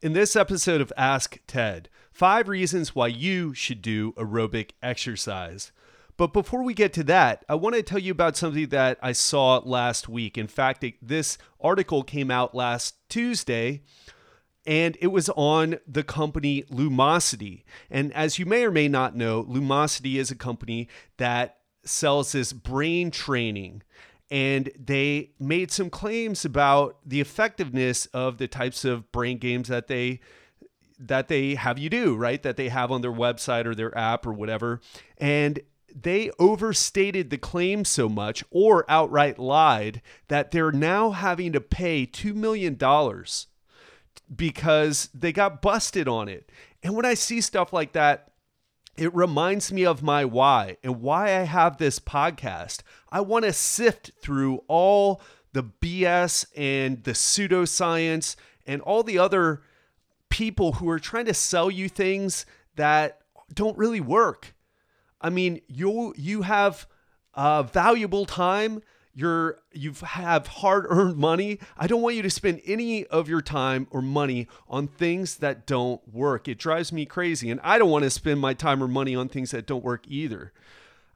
In this episode of Ask Ted, five reasons why you should do aerobic exercise. But before we get to that, I want to tell you about something that I saw last week. In fact, it, this article came out last Tuesday and it was on the company Lumosity. And as you may or may not know, Lumosity is a company that sells this brain training and they made some claims about the effectiveness of the types of brain games that they that they have you do, right? That they have on their website or their app or whatever. And they overstated the claim so much or outright lied that they're now having to pay $2 million because they got busted on it. And when I see stuff like that, it reminds me of my why and why I have this podcast. I want to sift through all the BS and the pseudoscience and all the other people who are trying to sell you things that don't really work. I mean, you you have uh, valuable time you're you have hard earned money i don't want you to spend any of your time or money on things that don't work. It drives me crazy and i don't want to spend my time or money on things that don't work either.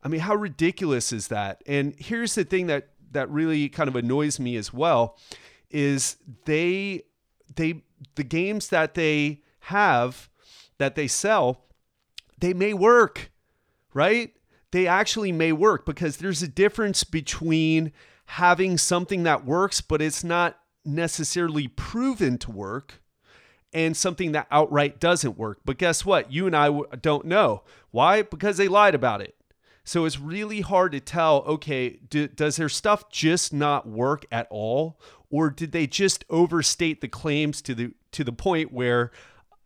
I mean how ridiculous is that? And here's the thing that that really kind of annoys me as well is they they the games that they have that they sell they may work right they actually may work because there's a difference between having something that works, but it's not necessarily proven to work, and something that outright doesn't work. But guess what? You and I don't know. Why? Because they lied about it. So it's really hard to tell okay, do, does their stuff just not work at all? Or did they just overstate the claims to the to the point where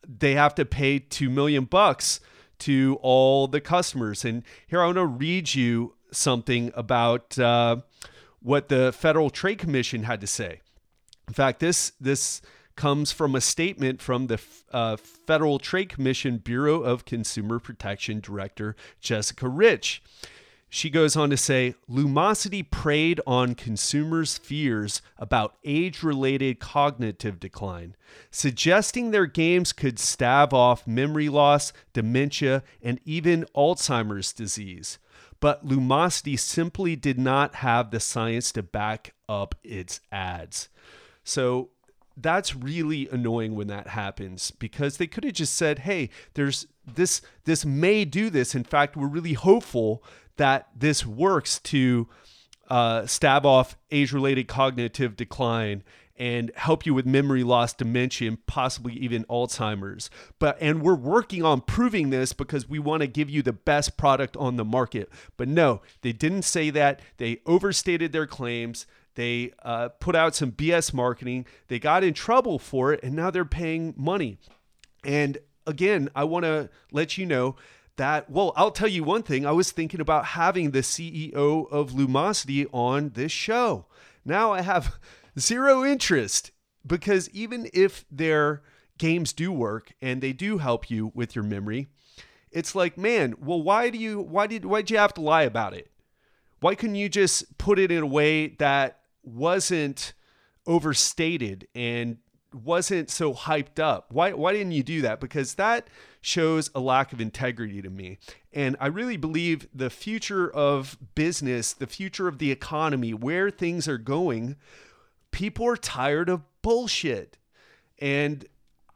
they have to pay 2 million bucks to all the customers. And here I want to read you something about uh, what the Federal Trade Commission had to say. In fact, this this comes from a statement from the uh, Federal Trade Commission Bureau of Consumer Protection Director Jessica Rich. She goes on to say Lumosity preyed on consumers' fears about age related cognitive decline, suggesting their games could stave off memory loss, dementia, and even Alzheimer's disease. But Lumosity simply did not have the science to back up its ads. So that's really annoying when that happens because they could have just said, "Hey, there's this this may do this. In fact, we're really hopeful that this works to uh, stab off age related cognitive decline and help you with memory loss, dementia, possibly even Alzheimer's. But and we're working on proving this because we want to give you the best product on the market. But no, they didn't say that. They overstated their claims. They uh, put out some BS marketing. They got in trouble for it, and now they're paying money. And again, I want to let you know that, well, I'll tell you one thing. I was thinking about having the CEO of Lumosity on this show. Now I have zero interest because even if their games do work and they do help you with your memory, it's like, man, well, why do you, why did, why did you have to lie about it? Why couldn't you just put it in a way that wasn't overstated and wasn't so hyped up. Why why didn't you do that? Because that shows a lack of integrity to me. And I really believe the future of business, the future of the economy, where things are going, people are tired of bullshit. And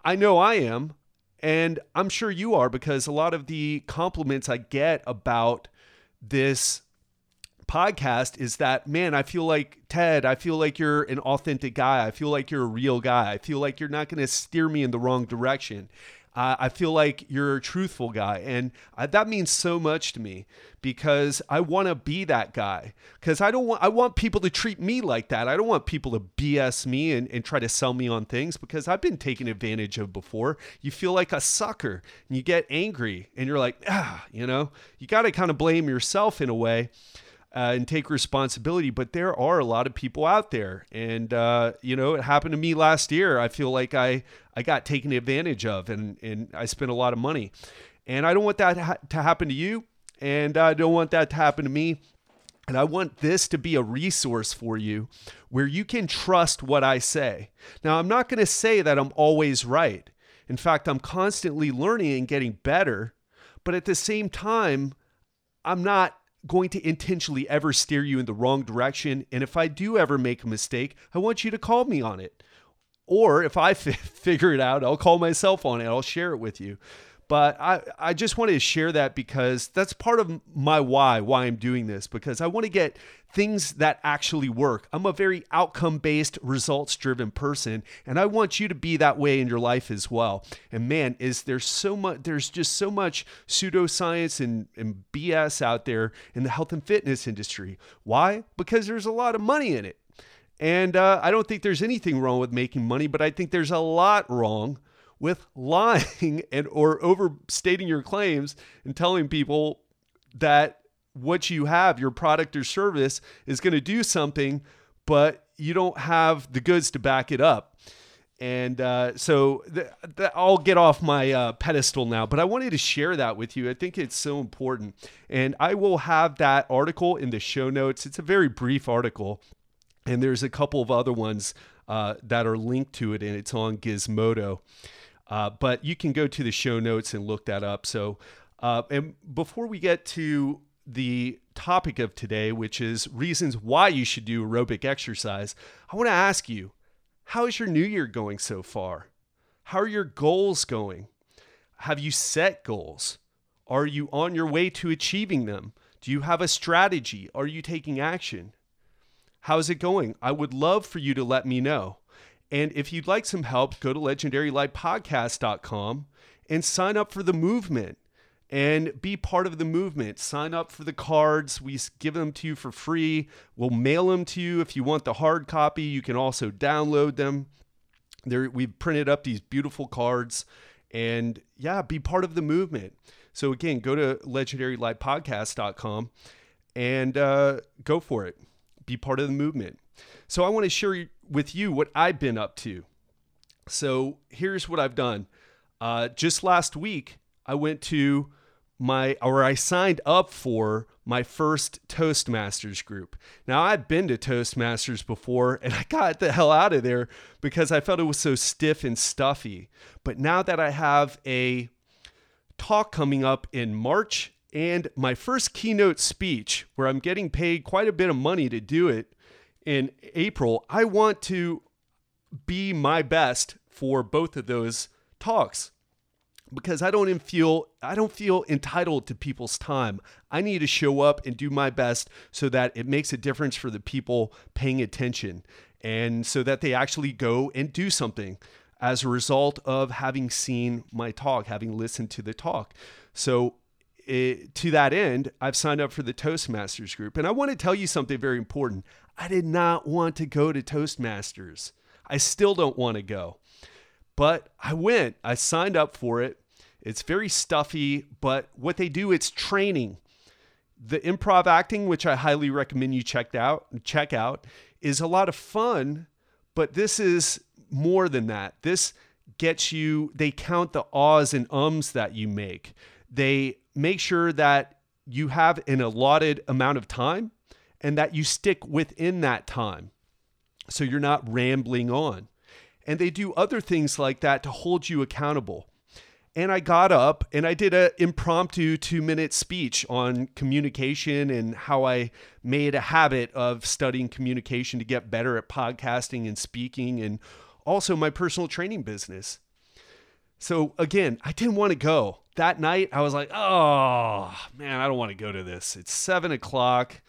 I know I am, and I'm sure you are because a lot of the compliments I get about this podcast is that man i feel like ted i feel like you're an authentic guy. I feel like you're a real guy. I feel like you're not going to steer me in the wrong direction. Uh, i feel like you're a truthful guy. And uh, that means so much to me because i want to be that guy. Because i don't want i want people to treat me like that. I don't want people to bs me and, and try to sell me on things because i've been taken advantage of before. You feel like a sucker and you get angry and you're like ah you know? You got to kind of blame yourself in a way uh, and take responsibility. But there are a lot of people out there, and uh, you know, it happened to me last year. I feel like I I got taken advantage of, and and I spent a lot of money, and I don't want that ha- to happen to you, and I don't want that to happen to me. And I want this to be a resource for you where you can trust what I say. Now, I'm not going to say that I'm always right. In fact, I'm constantly learning and getting better. But at the same time, I'm not going to intentionally ever steer you in the wrong direction. And if I do ever make a mistake, I want you to call me on it. Or if I f- figure it out, I'll call myself on it. I'll share it with you. But I, I just wanted to share that because that's part of my why, why I'm doing this, because I want to get things that actually work. I'm a very outcome based, results driven person, and I want you to be that way in your life as well. And man, is there so much, there's just so much pseudoscience and, and BS out there in the health and fitness industry. Why? Because there's a lot of money in it. And uh, I don't think there's anything wrong with making money, but I think there's a lot wrong with lying and or overstating your claims and telling people that what you have, your product or service, is going to do something, but you don't have the goods to back it up. And uh, so th- th- I'll get off my uh, pedestal now, but I wanted to share that with you. I think it's so important. And I will have that article in the show notes. It's a very brief article, and there's a couple of other ones uh, that are linked to it, and it's on Gizmodo. Uh, but you can go to the show notes and look that up. So, uh, and before we get to the topic of today, which is reasons why you should do aerobic exercise, I want to ask you, how is your new year going so far? How are your goals going? Have you set goals? Are you on your way to achieving them? Do you have a strategy? Are you taking action? How's it going? I would love for you to let me know. And if you'd like some help, go to legendarylifepodcast.com and sign up for the movement and be part of the movement. Sign up for the cards. We give them to you for free. We'll mail them to you if you want the hard copy. You can also download them. There, we've printed up these beautiful cards, and yeah, be part of the movement. So again, go to legendarylifepodcast.com and uh, go for it. Be part of the movement. So I want to share with you what I've been up to. So here's what I've done. Uh, just last week, I went to my, or I signed up for my first Toastmasters group. Now, I've been to Toastmasters before and I got the hell out of there because I felt it was so stiff and stuffy. But now that I have a talk coming up in March and my first keynote speech, where I'm getting paid quite a bit of money to do it, in April, I want to be my best for both of those talks because I don't feel I don't feel entitled to people's time. I need to show up and do my best so that it makes a difference for the people paying attention and so that they actually go and do something as a result of having seen my talk, having listened to the talk. So it, to that end, I've signed up for the Toastmasters group. And I want to tell you something very important. I did not want to go to Toastmasters. I still don't want to go. But I went. I signed up for it. It's very stuffy, but what they do it's training. The improv acting, which I highly recommend you check out, check out, is a lot of fun, but this is more than that. This gets you they count the ahs and ums that you make. They make sure that you have an allotted amount of time and that you stick within that time so you're not rambling on. And they do other things like that to hold you accountable. And I got up and I did an impromptu two minute speech on communication and how I made a habit of studying communication to get better at podcasting and speaking and also my personal training business. So again, I didn't want to go. That night, I was like, oh man, I don't want to go to this. It's seven o'clock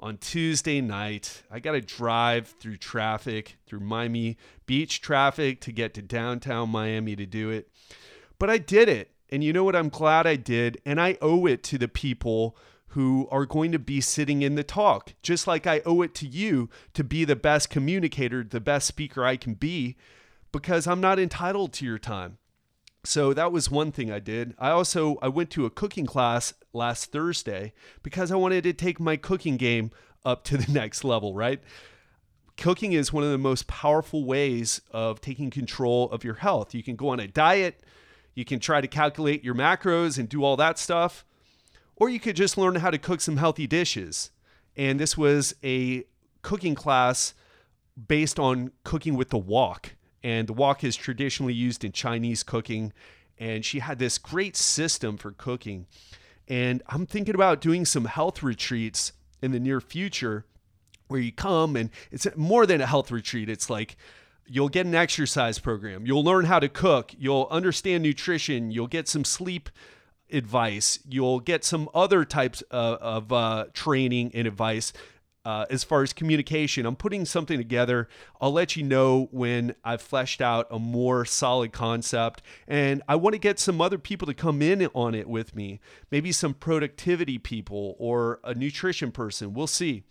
on Tuesday night. I got to drive through traffic, through Miami Beach traffic to get to downtown Miami to do it. But I did it. And you know what? I'm glad I did. And I owe it to the people who are going to be sitting in the talk, just like I owe it to you to be the best communicator, the best speaker I can be, because I'm not entitled to your time. So that was one thing I did. I also I went to a cooking class last Thursday because I wanted to take my cooking game up to the next level, right? Cooking is one of the most powerful ways of taking control of your health. You can go on a diet, you can try to calculate your macros and do all that stuff, or you could just learn how to cook some healthy dishes. And this was a cooking class based on cooking with the wok. And the wok is traditionally used in Chinese cooking. And she had this great system for cooking. And I'm thinking about doing some health retreats in the near future where you come and it's more than a health retreat. It's like you'll get an exercise program, you'll learn how to cook, you'll understand nutrition, you'll get some sleep advice, you'll get some other types of, of uh, training and advice. Uh, as far as communication, I'm putting something together. I'll let you know when I've fleshed out a more solid concept. And I want to get some other people to come in on it with me. Maybe some productivity people or a nutrition person. We'll see.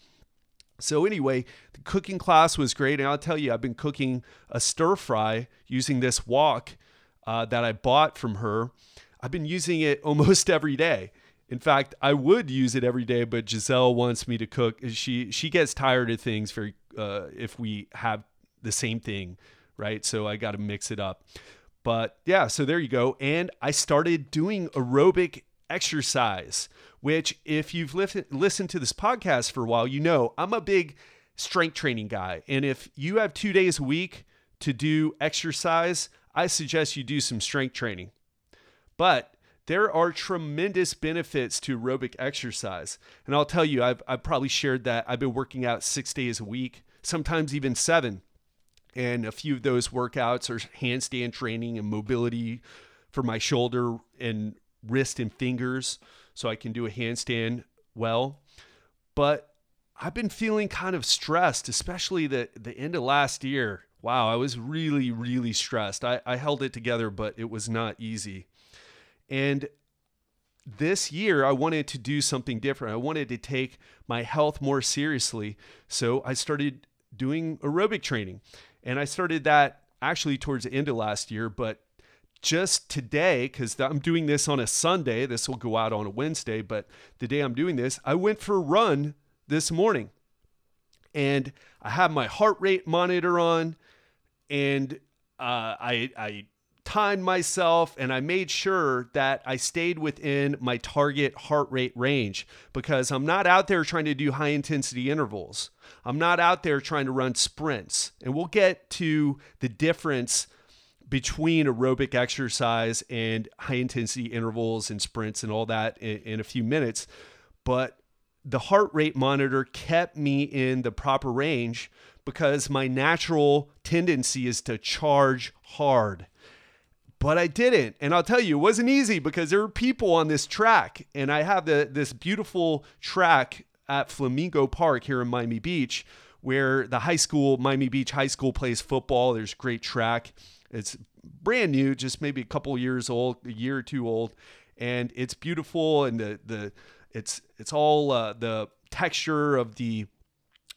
So anyway, the cooking class was great, and I'll tell you, I've been cooking a stir fry using this wok uh, that I bought from her. I've been using it almost every day. In fact, I would use it every day, but Giselle wants me to cook. She she gets tired of things very uh, if we have the same thing, right? So I got to mix it up. But yeah, so there you go. And I started doing aerobic exercise which, if you've listened to this podcast for a while, you know I'm a big strength training guy. And if you have two days a week to do exercise, I suggest you do some strength training. But there are tremendous benefits to aerobic exercise. And I'll tell you, I've, I've probably shared that I've been working out six days a week, sometimes even seven. And a few of those workouts are handstand training and mobility for my shoulder and wrist and fingers so I can do a handstand well. But I've been feeling kind of stressed, especially the, the end of last year. Wow, I was really, really stressed. I, I held it together, but it was not easy. And this year, I wanted to do something different. I wanted to take my health more seriously. So I started doing aerobic training. And I started that actually towards the end of last year, but just today, because I'm doing this on a Sunday, this will go out on a Wednesday, but the day I'm doing this, I went for a run this morning and I have my heart rate monitor on and uh, I, I timed myself and I made sure that I stayed within my target heart rate range because I'm not out there trying to do high intensity intervals. I'm not out there trying to run sprints. And we'll get to the difference between aerobic exercise and high intensity intervals and sprints and all that in, in, a few minutes. But the heart rate monitor kept me in the proper range because my natural tendency is to charge hard. But I didn't. And I'll tell you, it wasn't easy because there were people on this track. And I have the, this beautiful track at Flamingo Park here in Miami Beach where the high school, Miami Beach High School, plays football. There's great track it's brand new, just maybe a couple years old, a year or two old, and it's beautiful. And the the it's it's all uh, the texture of the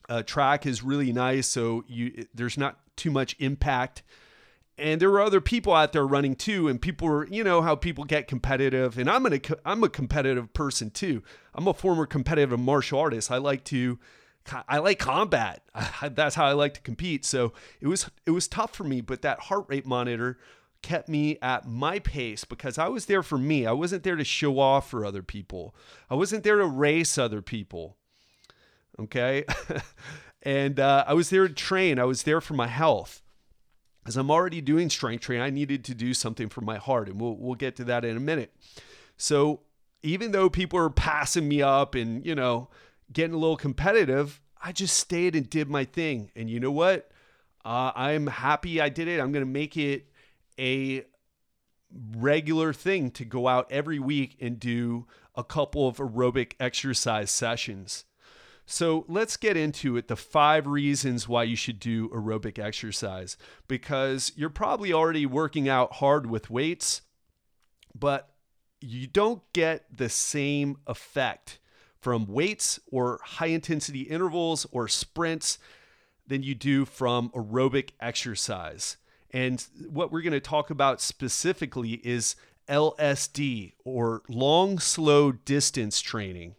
uh, track is really nice. So you there's not too much impact. And there were other people out there running too, and people were, you know, how people get competitive. And I'm a I'm a competitive person too. I'm a former competitive martial artist. I like to I like combat. That's how I like to compete. So it was it was tough for me, but that heart rate monitor kept me at my pace because I was there for me. I wasn't there to show off for other people. I wasn't there to race other people. Okay? and uh, I was there to train. I was there for my health. As I'm already doing strength training, I needed to do something for my heart, and we'll we'll get to that in a minute. So even though people are passing me up and you know getting a little competitive, I just stayed and did my thing. And you know what? Uh, I'm happy I did it. I'm to make it a regular thing to go out every week and do a couple of aerobic exercise sessions. So let's get into it the five reasons why you should do aerobic exercise. Because you're probably already working out hard with weights, but you don't get the same effect from weights or high intensity intervals or sprints than you do from aerobic exercise. And what we're going to talk about specifically is LSD or long slow distance training.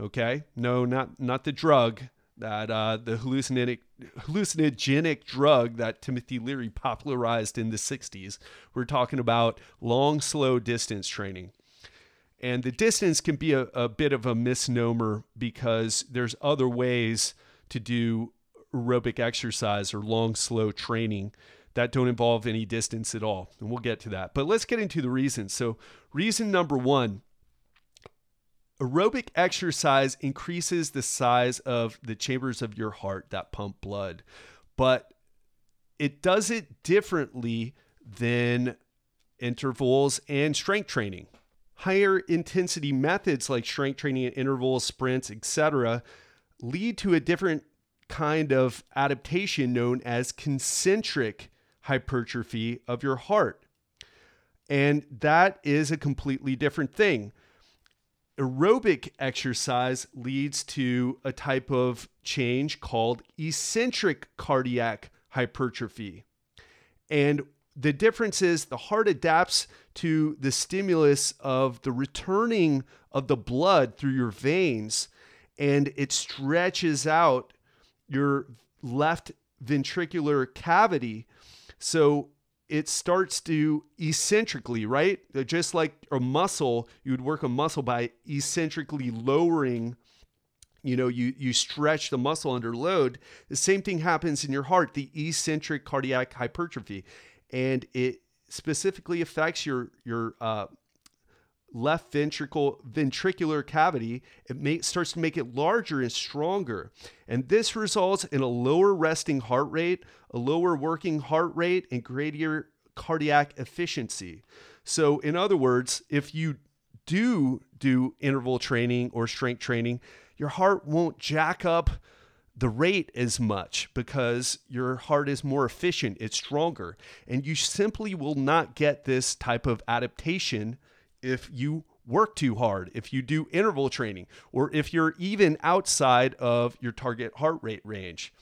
Okay? No, not not the drug that uh, the hallucinogenic hallucinogenic drug that Timothy Leary popularized in the 60s. We're talking about long slow distance training. And the distance can be a, a bit of a misnomer because there's other ways to do aerobic exercise or long, slow training that don't involve any distance at all. And we'll get to that. But let's get into the reasons. So, reason number one aerobic exercise increases the size of the chambers of your heart that pump blood, but it does it differently than intervals and strength training. Higher intensity methods like strength training and intervals, sprints, etc., lead to a different kind of adaptation known as concentric hypertrophy of your heart. And that is a completely different thing. Aerobic exercise leads to a type of change called eccentric cardiac hypertrophy. And the difference is the heart adapts to the stimulus of the returning of the blood through your veins and it stretches out your left ventricular cavity. So it starts to eccentrically, right? Just like a muscle, you would work a muscle by eccentrically lowering you know you you stretch the muscle under load the same thing happens in your heart the eccentric cardiac hypertrophy and it specifically affects your your uh, left ventricle ventricular cavity it may, starts to make it larger and stronger. And this results in a lower resting heart rate a lower working heart rate and greater cardiac efficiency. So in other words if you do do interval training or strength training your heart won't jack up the rate as much because your heart is more efficient, it's stronger, and you simply will not get this type of adaptation if you work too hard, if you do interval training, or if you're even outside of your target heart rate range.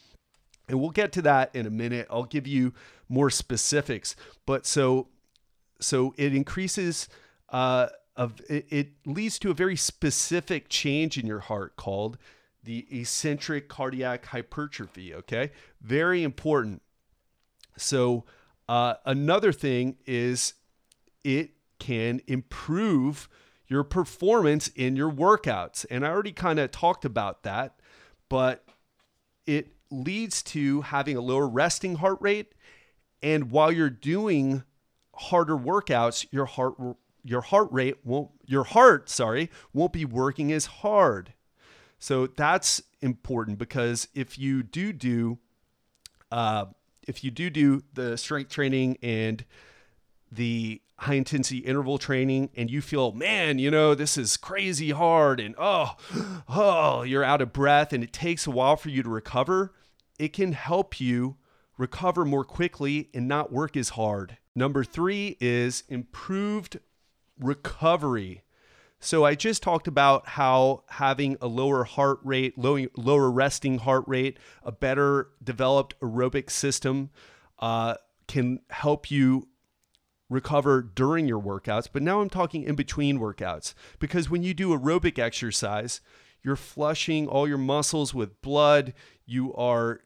And we'll get to that in a minute. I'll give you more specifics. But so so it increases uh, of it, it leads to a very specific change in your heart called the eccentric cardiac hypertrophy. Okay, very important. So, uh, another thing is it can improve your performance in your workouts. And I already kind of talked about that, but it leads to having a lower resting heart rate. And while you're doing harder workouts, your heart your heart rate won't your heart, sorry, won't be working as hard. So that's important because if you do do, uh, if you do do the strength training and the high intensity interval training and you feel, man, you know, this is crazy hard and oh, oh, you're out of breath and it takes a while for you to recover, it can help you recover more quickly and not work as hard. Number three is improved recovery. So I just talked about how having a lower heart rate, low, lower resting heart rate, a better developed aerobic system uh, can help you recover during your workouts. But now I'm talking in between workouts because when you do aerobic exercise, you're flushing all your muscles with blood. You are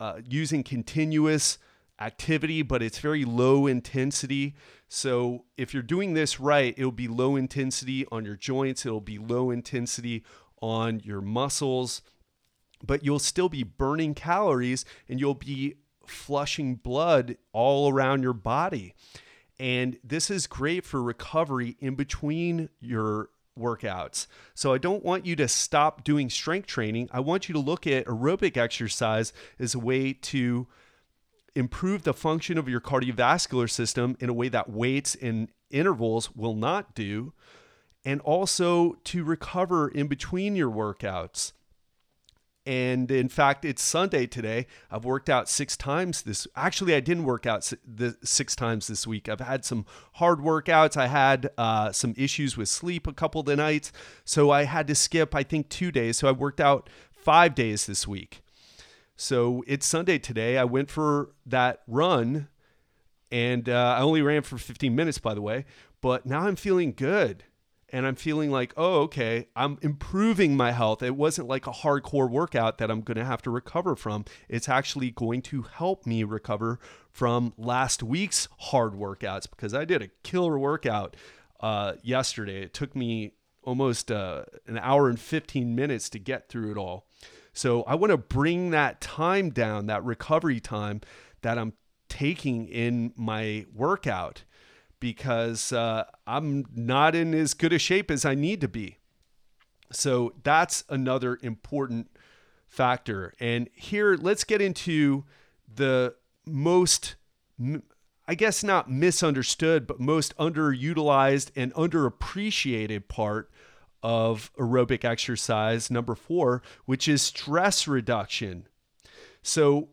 uh, using continuous activity, but it's very low intensity. So if you're doing this right, it'll be low intensity on your joints, it'll be low intensity on your muscles, but you'll still be burning calories and you'll be flushing blood all around your body. And this is great for recovery in between your workouts. So I don't want you to stop doing strength training. I want you to look at aerobic exercise as a way to improve the function of your cardiovascular system in a way that weights and intervals will not do, and also to recover in between your workouts. And in fact, it's Sunday today. I've worked out six times this. Actually, I didn't work out the six times this week. I've had some hard workouts. I had uh, some issues with sleep a couple of the nights, so I had to skip. I think two days. So I worked out five days this week. So it's Sunday today. I went for that run and uh, I only ran for 15 minutes, by the way, but now I'm feeling good. And I'm feeling like, oh, okay, I'm improving my health. It wasn't like a hardcore workout that I'm going to have to recover from. It's actually going to help me recover from last week's hard workouts because I did a killer workout uh, yesterday. It took me almost uh, an hour and 15 minutes to get through it all. So I want to bring that time down, that recovery time that I'm taking in my workout because uh, I'm not in as good a shape as I need to be. So that's another important factor. And here, let's get into the most, I guess, not misunderstood, but most underutilized and underappreciated part of aerobic exercise, number four, which is stress reduction. So,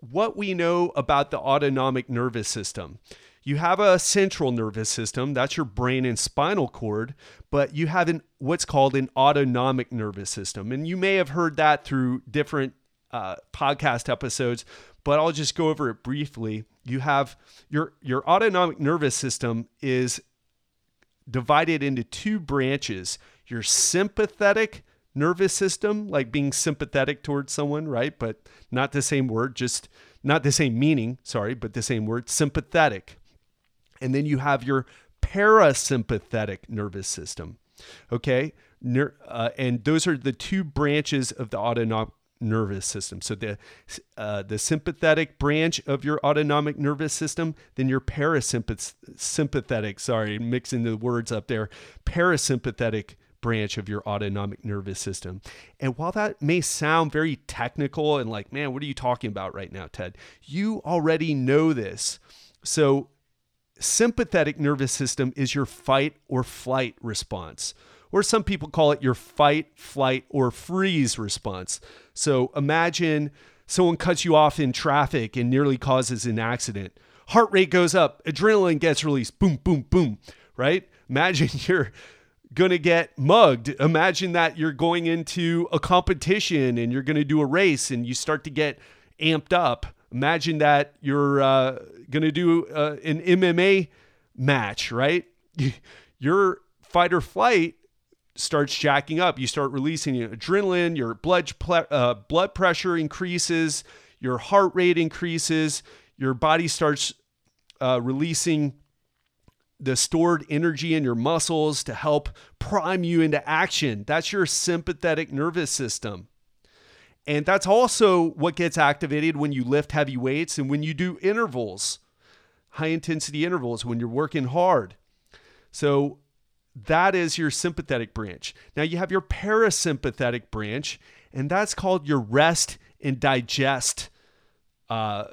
what we know about the autonomic nervous system. You have a central nervous system, that's your brain and spinal cord, but you have an what's called an autonomic nervous system. And you may have heard that through different uh, podcast episodes, but I'll just go over it briefly. You have your your autonomic nervous system is divided into two branches your sympathetic nervous system, like being sympathetic towards someone, right? But not the same word, just not the same meaning, sorry, but the same word, sympathetic. And then you have your parasympathetic nervous system, okay? Ner- uh, and those are the two branches of the autonomic nervous system. So the uh, the sympathetic branch of your autonomic nervous system, then your parasympathetic, sorry, mixing the words up there, parasympathetic branch of your autonomic nervous system. And while that may sound very technical and like, man, what are you talking about right now, Ted? You already know this. So, sympathetic nervous system is your fight or flight response. Or some people call it your fight, flight, or freeze response. So imagine someone cuts you off in traffic and nearly causes an accident. Heart rate goes up, adrenaline gets released, boom, boom, boom, right? Imagine you're going to get mugged. Imagine that you're going into a competition and you're going to do a race and you start to get amped up. Imagine that you're uh, going to do uh, an MMA match, right? Your fight or flight starts jacking up. You start releasing adrenaline, your blood, uh, blood pressure increases, your heart rate increases, your body starts uh, releasing the stored energy in your muscles to help prime you into action. That's your sympathetic nervous system. And that's also what gets activated when you lift heavy weights and when you do intervals, high intensity intervals, when you're working hard. So that is your sympathetic branch. Now you have your parasympathetic branch, and that's called your rest and digest uh,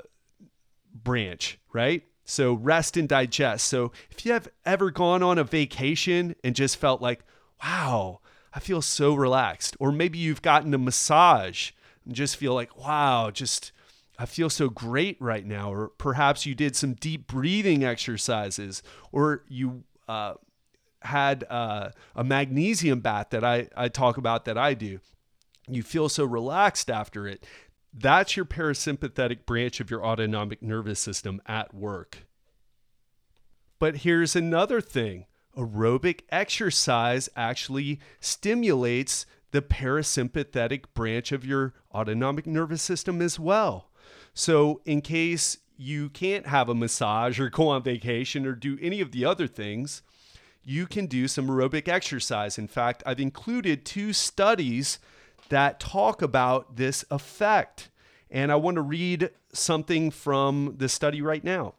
branch, right? So rest and digest. So if you have ever gone on a vacation and just felt like, wow, I feel so relaxed, or maybe you've gotten a massage and just feel like, wow, just I feel so great right now, or perhaps you did some deep breathing exercises, or you uh, had uh, a magnesium bath that I, I talk about that I do. You feel so relaxed after it. That's your parasympathetic branch of your autonomic nervous system at work. But here's another thing aerobic exercise actually stimulates the parasympathetic branch of your autonomic nervous system as well. So, in case you can't have a massage or go on vacation or do any of the other things, you can do some aerobic exercise. In fact, I've included two studies that talk about this effect. And I want to read something from the study right now.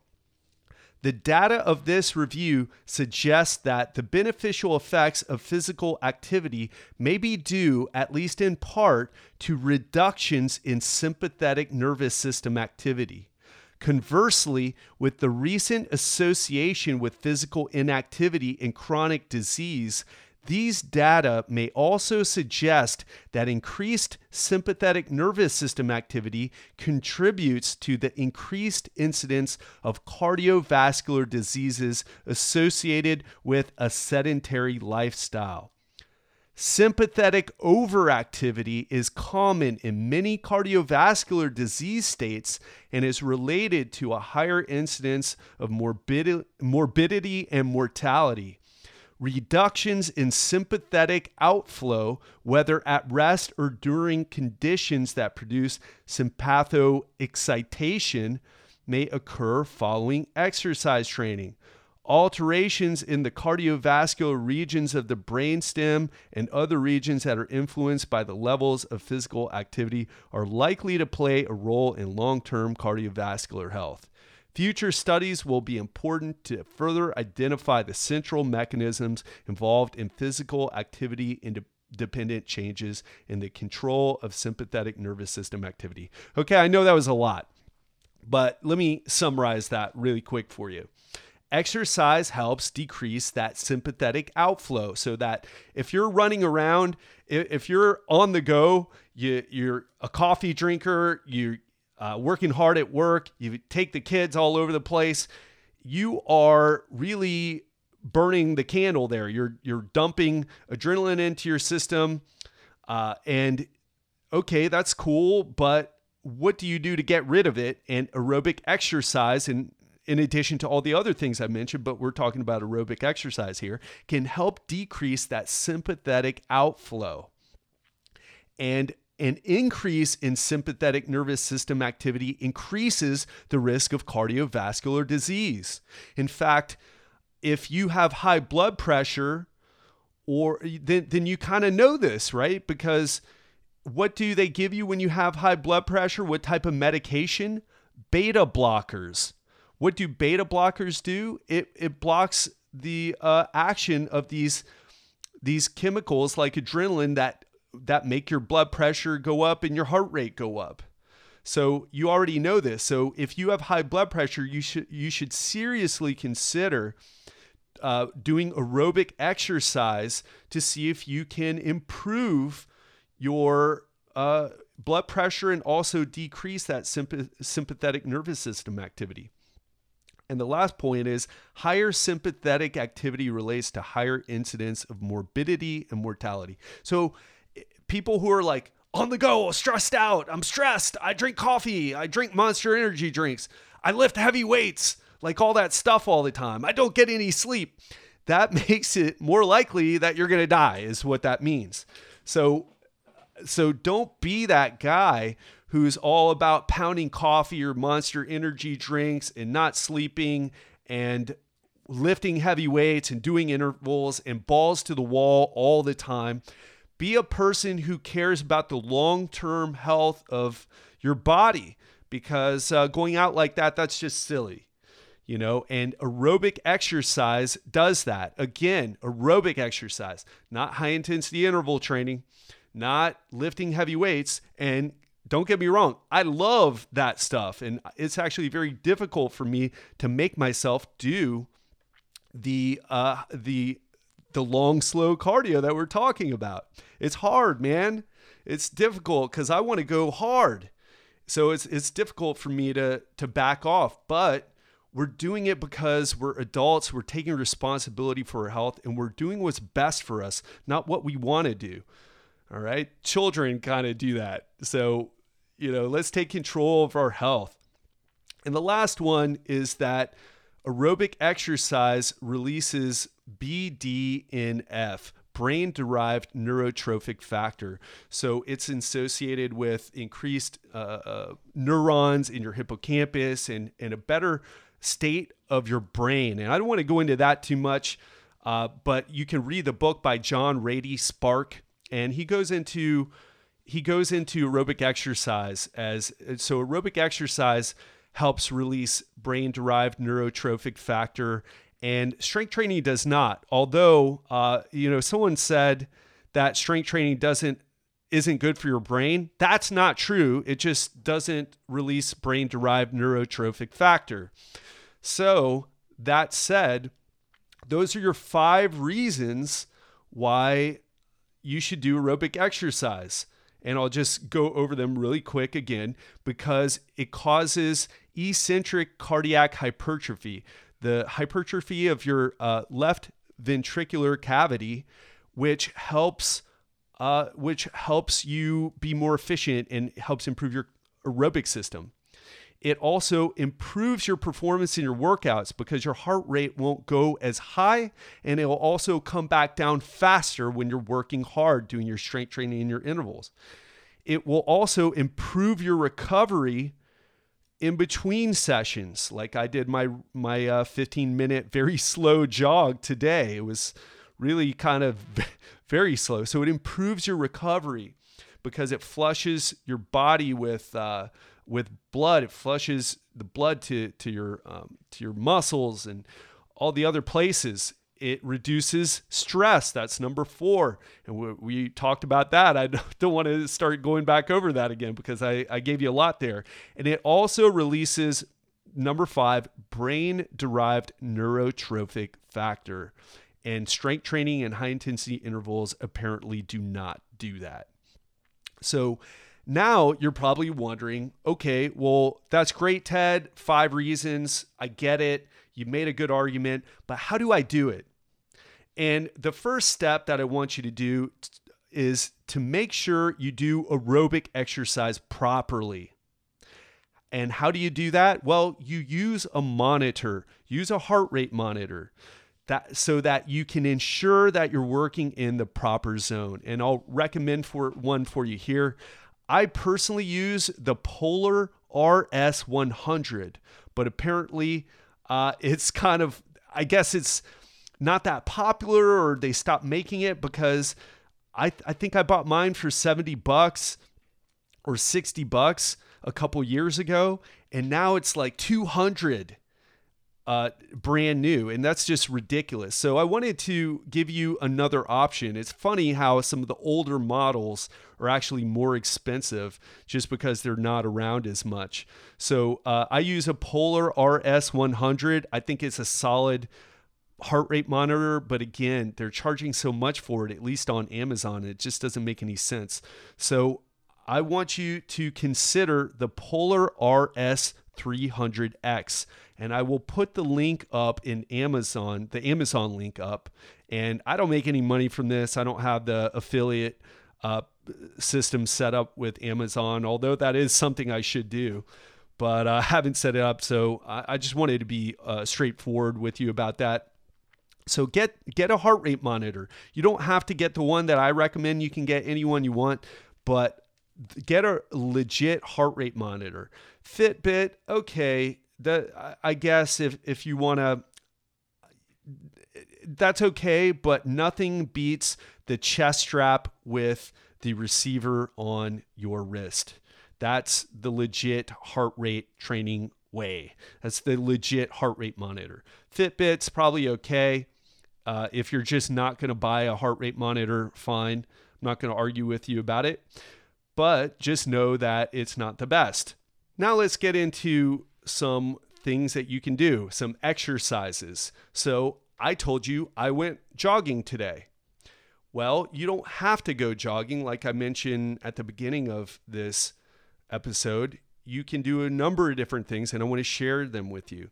The data of this review suggests that the beneficial effects of physical activity may be due, at least in part, to reductions in sympathetic nervous system activity. Conversely, with the recent association with physical inactivity and chronic disease, these data may also suggest that increased sympathetic nervous system activity contributes to the increased incidence of cardiovascular diseases associated with a sedentary lifestyle. Sympathetic overactivity is common in many cardiovascular disease states and is related to a higher incidence of morbidity and mortality reductions in sympathetic outflow, whether at rest or during conditions that produce sympathoexcitation, may occur following exercise training. Alterations in the cardiovascular regions of the brainstem and other regions that are influenced by the levels of physical activity are likely to play a role in long term cardiovascular health. Future studies will be important to further identify the central mechanisms involved in physical activity independent changes in the control of sympathetic nervous system activity. Okay, I know that was a lot, but let me summarize that really quick for you. Exercise helps decrease that sympathetic outflow so that if you're running around, if you're on the go, you, you're a coffee drinker, you uh, working hard at work, you take the kids all over the place, you are really burning the candle there. You're you're dumping adrenaline into your system, uh, and okay, that's cool, but what do you do to get rid of it? And aerobic exercise, and in addition to all the other things I mentioned, but we're talking about aerobic exercise here, can help decrease that sympathetic outflow. And an increase in sympathetic nervous system activity increases the risk of cardiovascular disease. In fact, if you have high blood pressure, or then, then you kind of know this, right? Because what do they give you when you have high blood pressure? What type of medication? Beta blockers. What do beta blockers do? It, it blocks the uh, action of these these chemicals like adrenaline that that make your blood pressure go up and your heart rate go up. So you already know this. So if you have high blood pressure, you should you should seriously consider uh, doing aerobic exercise to see if you can improve your uh, blood pressure and also decrease that sympath- sympathetic nervous system activity. And the last point is higher sympathetic activity relates to higher incidence of morbidity and mortality. So people who are like on the go, stressed out, I'm stressed, I drink coffee, I drink monster energy drinks, I lift heavy weights, like all that stuff all the time, I don't get any sleep. That makes it more likely that you're going to die, is what that means. So, so don't be that guy who's all about pounding coffee or monster energy drinks and not sleeping and lifting heavy weights and doing intervals and balls to the wall all the time. Be a person who cares about the long term health of your body because uh, going out like that, that's just silly. You know, and aerobic exercise does that. Again, aerobic exercise, not high intensity interval training, not lifting heavy weights. And don't get me wrong, I love that stuff. And it's actually very difficult for me to make myself do the uh, the the long, slow cardio that we're talking about. It's hard, man. It's difficult because I want to go hard. So it's it's difficult for me to to back off, but we're doing it because we're adults, we're taking responsibility for our health, and we're doing what's best for us, not what we want to do. All right. Children kind of do that. So, you know, let's take control of our health. And the last one is that aerobic exercise releases BDNF, brain derived neurotrophic factor. So it's associated with increased uh, uh, neurons in your hippocampus and, and a better state of your brain. And I don't want to go into that too much, uh, but you can read the book by John Ratey Spark, and he goes into he goes into aerobic exercise as so aerobic exercise helps release brain derived neurotrophic factor and strength training does not. Although, uh, you know, someone said that strength training doesn't isn't good for your brain. That's not true. It just doesn't release brain derived neurotrophic factor. So, that said, those are your five reasons why you should do aerobic exercise. And I'll just go over them really quick again because it causes eccentric cardiac hypertrophy the hypertrophy of your uh, left ventricular cavity, which helps uh, which helps you be more efficient and helps improve your aerobic system. It also improves your performance in your workouts because your heart rate won't go as high and it will also come back down faster when you're working hard doing your strength training and your intervals. It will also improve your recovery in between sessions, like I did my my uh, 15 minute very slow jog today. It was really kind of very slow, so it improves your recovery because it flushes your body with uh, with blood. It flushes the blood to to your um, to your muscles and all the other places. It reduces stress. That's number four. And we, we talked about that. I don't want to start going back over that again because I, I gave you a lot there. And it also releases number five, brain derived neurotrophic factor. And strength training and high intensity intervals apparently do not do that. So now you're probably wondering okay, well, that's great, Ted. Five reasons. I get it. You made a good argument, but how do I do it? And the first step that I want you to do is to make sure you do aerobic exercise properly. And how do you do that? Well, you use a monitor, use a heart rate monitor. That, so that you can ensure that you're working in the proper zone. And I'll recommend for one for you here. I personally use the Polar RS100, but apparently uh, it's kind of, I guess it's not that popular or they stopped making it because I, I think I bought mine for 70 bucks or 60 bucks a couple years ago and now it's like 200 uh, brand new, and that's just ridiculous. So I wanted to give you another option. It's funny how some of the older models are actually more expensive just because they're not around as much. So uh, I use a Polar RS100. I think it's a solid heart rate monitor, but again, they're charging so much for it, at least on Amazon. It just doesn't make any sense. So I want you to consider the Polar RS 300X. And I will put the link up in Amazon, the Amazon link up. And I don't make any money from this. I don't have the affiliate uh, system set up with Amazon, although that is something I should do. But I haven't set it up. So I, I just wanted to be uh, straightforward with you about that. So get get a heart rate monitor. You don't have to get the one that I recommend. You can get any one you want, but get a legit heart rate monitor. Fitbit, okay, that I guess if if you want to that's okay, but nothing beats the chest strap with the receiver on your wrist. That's the legit heart rate training way. That's the legit heart rate monitor. Fitbit's probably okay. Uh, if you're just not going to buy a heart rate monitor, fine. I'm not going to argue with you about it but just know that it's not the best. Now let's get into some things that you can do, some exercises. So I told you I went jogging today. Well, you don't have to go jogging, like I mentioned at the beginning of this episode. You can do a number of different things, and I want to share them with you.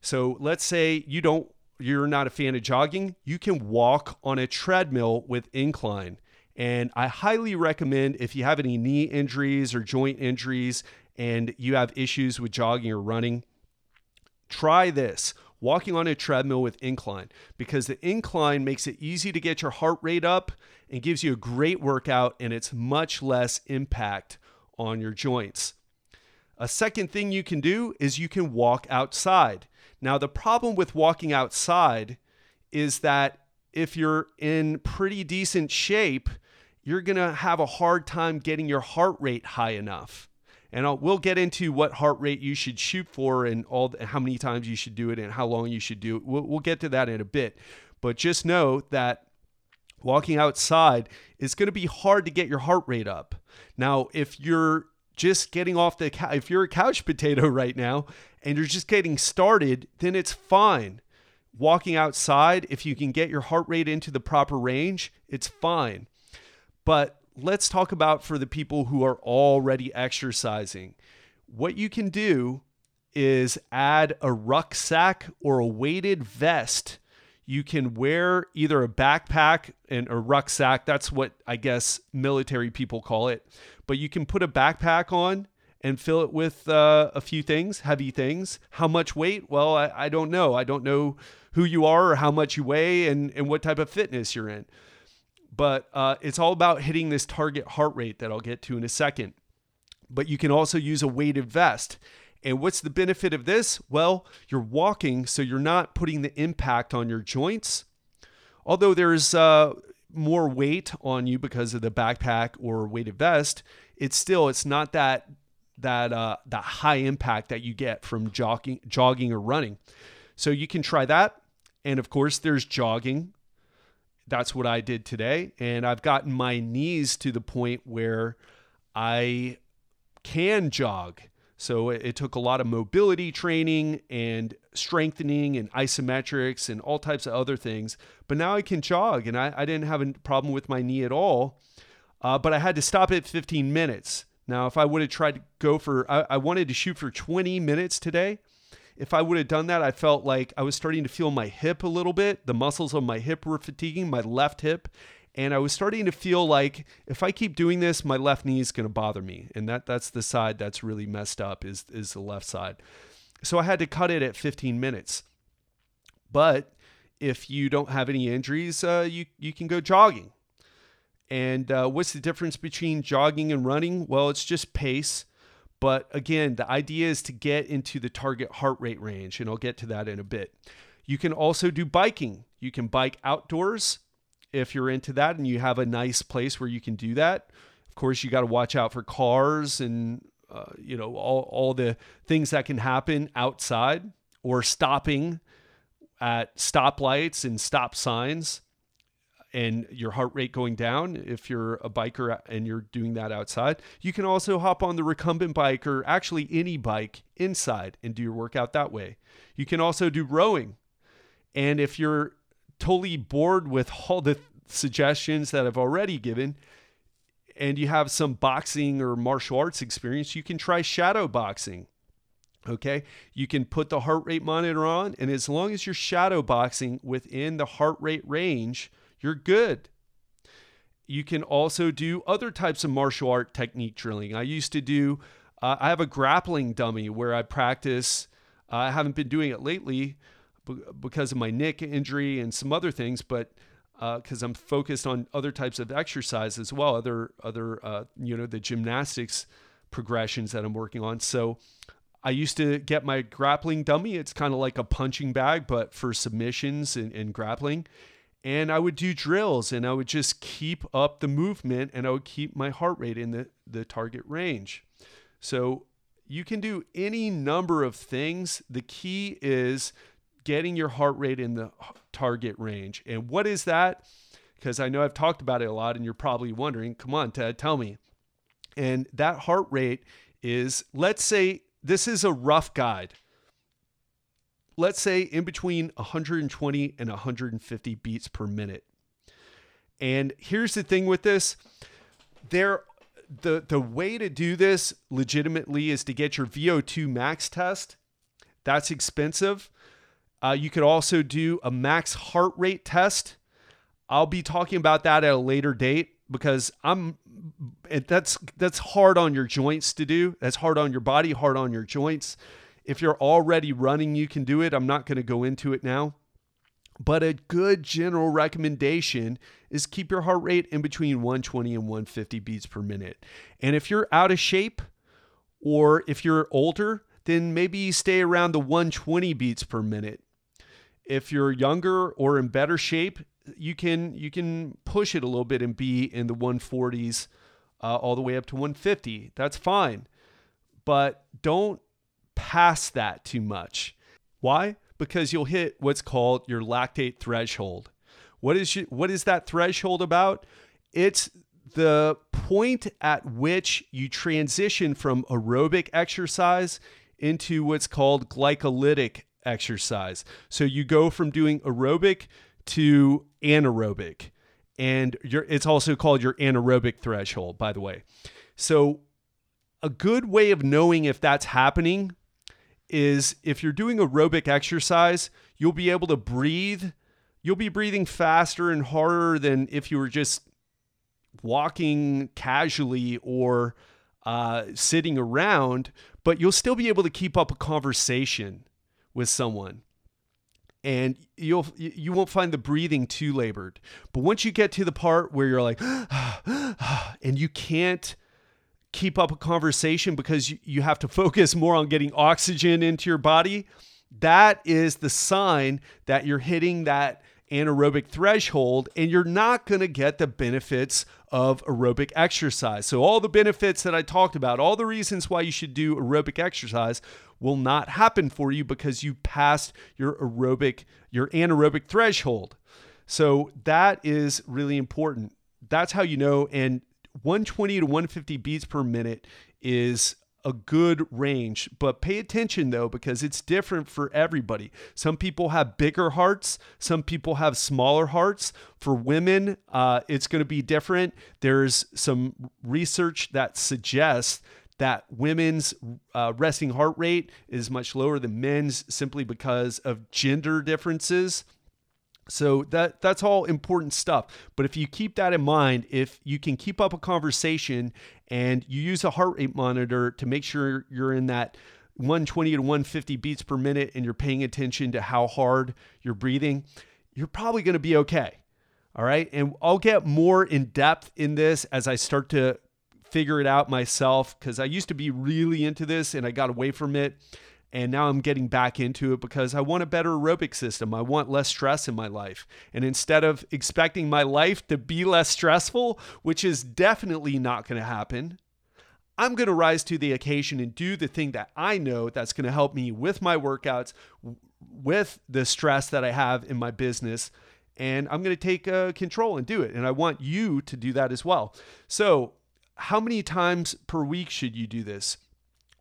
So let's say you don't you're not a fan of jogging, you can walk on a treadmill with incline. And I highly recommend if you have any knee injuries or joint injuries and you have issues with jogging or running, try this walking on a treadmill with incline because the incline makes it easy to get your heart rate up and gives you a great workout and it's much less impact on your joints. A second thing you can do is you can walk outside. Now, the problem with walking outside is that if you're in pretty decent shape, you're to have a hard time getting your heart rate high enough. And I'll, we'll get into what heart rate you should shoot for and all the, how many times you should do it and how long you should do it. We'll, we'll get to that in a bit. But just know that walking outside is going to be hard to get your heart rate up. Now, if you're just getting off the if you're a couch potato right now and you're just getting started, then it's fine. Walking outside, if you can get your heart rate into the proper range, it's fine. But let's talk about for the people who are already exercising. What you can do is add a rucksack or a weighted vest. You can wear either a backpack and a rucksack. That's what I guess military people call it. But you can put a backpack on and fill it with uh, a few things, heavy things. How much weight? Well, I, I don't know. I don't know who you are or how much you weigh and, and what type of fitness you're in but uh, it's all about hitting this target heart rate that I'll get to in a second. But you can also use a weighted vest. And what's the benefit of this? Well, you're walking, so you're not putting the impact on your joints. Although there's uh, more weight on you because of the backpack or weighted vest, it's still it's not that that uh, that high impact that you get from jogging, jogging or running. So you can try that. And of course, there's jogging. That's what I did today, and I've gotten my knees to the point where I can jog so it, it, took a lot of mobility training and strengthening and isometrics and all types of other things. But now I can jog and I, I didn't have a problem with my knee at all. Uh, but I had to stop at 15 minutes. Now, if I would have tried to go for, I, I wanted to shoot for 20 minutes today. If I would have done that, I felt like I was starting to feel my hip a little bit. The muscles on my hip were fatiguing, my left hip and I was starting to feel like if I keep doing this, my left knee is going to bother me, and that that's the side that's really messed up is is the left side. So I had to cut it at 15 minutes. But if you don't have any injuries, uh, you you can go jogging. And uh, what's the difference between jogging and running? Well, it's just pace. But again, the idea is to get into the target heart rate range, and I'll get to that in a bit. You can also do biking. You can bike outdoors if you're into that and you have a nice place where you can do that. Of course, you got to watch out for cars and uh, you know all all the things that can happen outside or stopping at stoplights and stop signs and your heart rate going down if you're a biker and you're doing that outside. You can also hop on the recumbent bike or actually any bike inside and do your workout that way. You can also do rowing. And if you're totally bored with all the suggestions that I've already given, and you have some boxing or martial arts experience, you can try shadow boxing. Okay, you can put the heart rate monitor on, and as long as you're shadow boxing within the heart rate range, you're good. You can also do other types of martial art technique drilling. I used to do, uh, I have a grappling dummy where I practice. Uh, I haven't been doing it lately, because of my neck injury and some other things, but because uh, I'm focused on other types of exercise as well, other other uh, you know the gymnastics progressions that I'm working on. So I used to get my grappling dummy. It's kind of like a punching bag, but for submissions and, and grappling. And I would do drills and I would just keep up the movement and I would keep my heart rate in the, the target range. So you can do any number of things. The key is getting your heart rate in the target range. And what is that? Because I know I've talked about it a lot and you're probably wondering, come on, Ted, tell me. And that heart rate is, let's say this is a rough guide. Let's say in between 120 and 150 beats per minute. And here's the thing with this there the the way to do this legitimately is to get your VO2 max test. That's expensive. Uh, you could also do a max heart rate test. I'll be talking about that at a later date because I'm that's that's hard on your joints to do. That's hard on your body, hard on your joints. If you're already running, you can do it. I'm not going to go into it now. But a good general recommendation is keep your heart rate in between 120 and 150 beats per minute. And if you're out of shape or if you're older, then maybe stay around the 120 beats per minute if you're younger or in better shape, you can you can push it a little bit and be in the 140s uh, all the way up to 150. That's fine, but don't pass that too much. Why? Because you'll hit what's called your lactate threshold. What is what is that threshold about? It's the point at which you transition from aerobic exercise into what's called glycolytic exercise. So you go from doing aerobic to anaerobic. And it's also called your anaerobic threshold, by the way. So, a good way of knowing if that's happening is if you're doing aerobic exercise, you'll be able to breathe. You'll be breathing faster and harder than if you were just walking casually or uh, sitting around, but you'll still be able to keep up a conversation with someone and you'll you won't find the breathing too labored but once you get to the part where you're like and you can't keep up a conversation because you, you have to focus more on getting oxygen into your body, that is the sign that you're hitting that anaerobic threshold and you're not going to get the benefits of aerobic exercise. So, all the benefits that I talked about, all the reasons why you should do aerobic exercise will not happen for you because you passed your aerobic, your anaerobic threshold. So, that is really important. That's how you know. And 120 to 150 beats per minute is a good range, but pay attention though, because it's different for everybody. Some people have bigger hearts, some people have smaller hearts. For women, uh, it's going to be different. There's some research that suggests that women's uh, resting heart rate is much lower than men's simply because of gender differences. So that that's all important stuff. But if you keep that in mind, if you can keep up a conversation and you use a heart rate monitor to make sure you're in that 120 to 150 beats per minute and you're paying attention to how hard you're breathing, you're probably going to be okay. All right? And I'll get more in depth in this as I start to figure it out myself cuz I used to be really into this and I got away from it and now I'm getting back into it because I want a better aerobic system. I want less stress in my life. And instead of expecting my life to be less stressful, which is definitely not going to happen, I'm going to rise to the occasion and do the thing that I know that's going to help me with my workouts, with the stress that I have in my business. And I'm going to take uh, control and do it. And I want you to do that as well. So, how many times per week should you do this?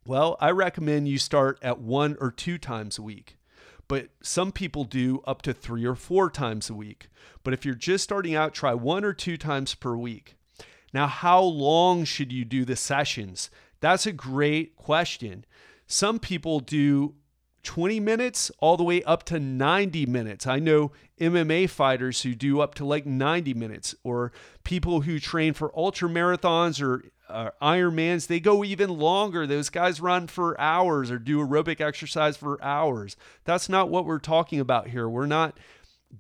Well, I recommend you start at one or two times a week, but some people do up to three or four times a week. But if you're just starting out, try one or two times per week. Now, how long should you do the sessions? That's a great question. Some people do 20 minutes all the way up to 90 minutes. I know MMA fighters who do up to like 90 minutes, or people who train for ultra marathons or uh, Ironmans, they go even longer. Those guys run for hours or do aerobic exercise for hours. That's not what we're talking about here. We're not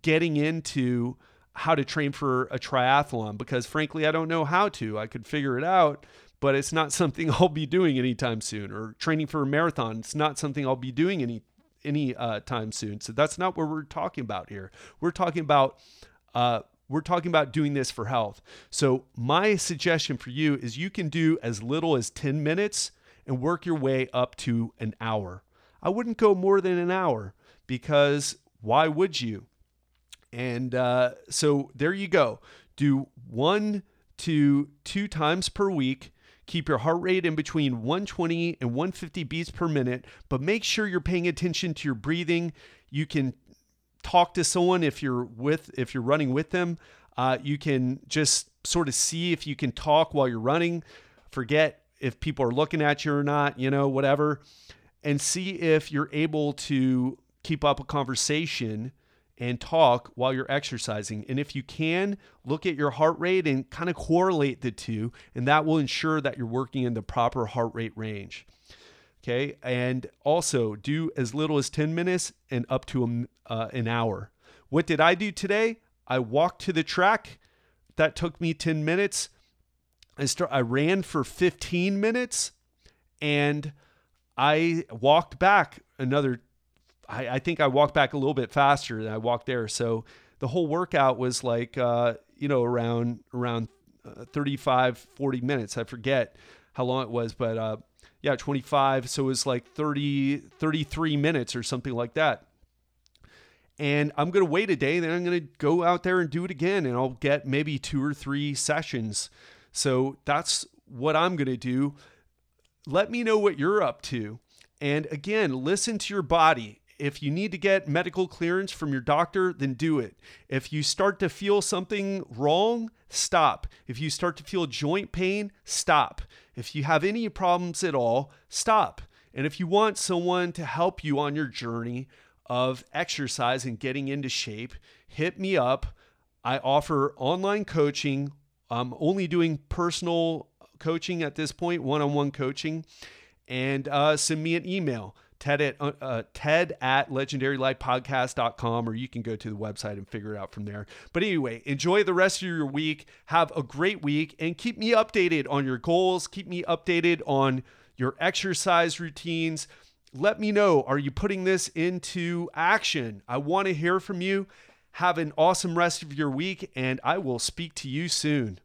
getting into how to train for a triathlon because, frankly, I don't know how to. I could figure it out, but it's not something I'll be doing anytime soon. Or training for a marathon, it's not something I'll be doing any any uh, time soon. So that's not what we're talking about here. We're talking about uh, we're talking about doing this for health. So, my suggestion for you is you can do as little as 10 minutes and work your way up to an hour. I wouldn't go more than an hour because why would you? And uh, so, there you go. Do one to two times per week. Keep your heart rate in between 120 and 150 beats per minute, but make sure you're paying attention to your breathing. You can talk to someone if you're with if you're running with them. Uh, you can just sort of see if you can talk while you're running. Forget if people are looking at you or not, you know, whatever, and see if you're able to keep up a conversation and talk while you're exercising. And if you can, look at your heart rate and kind of correlate the two, and that will ensure that you're working in the proper heart rate range. Okay. And also do as little as 10 minutes and up to a, uh, an hour. What did I do today? I walked to the track. That took me 10 minutes. I, start, I ran for 15 minutes and I walked back another. I, I think I walked back a little bit faster than I walked there. So the whole workout was like, uh, you know, around, around uh, 35, 40 minutes. I forget how long it was, but uh, yeah, 25. So it was like 30, 33 minutes or something like that. And I'm going to wait a day, then I'm going to go out there and do it again, and I'll get maybe two or three sessions. So that's what I'm going to do. Let me know what you're up to. And again, listen to your body. If you need to get medical clearance from your doctor, then do it. If you start to feel something wrong, stop. If you start to feel joint pain, stop. If you have any problems at all, stop. And if you want someone to help you on your journey of exercise and getting into shape, hit me up. I offer online coaching. I'm only doing personal coaching at this point, one on one coaching. And uh, send me an email Ted at, uh, uh, Ted at legendarylifepodcast.com, or you can go to the website and figure it out from there. But anyway, enjoy the rest of your week. Have a great week and keep me updated on your goals. Keep me updated on your exercise routines. Let me know are you putting this into action? I want to hear from you. Have an awesome rest of your week, and I will speak to you soon.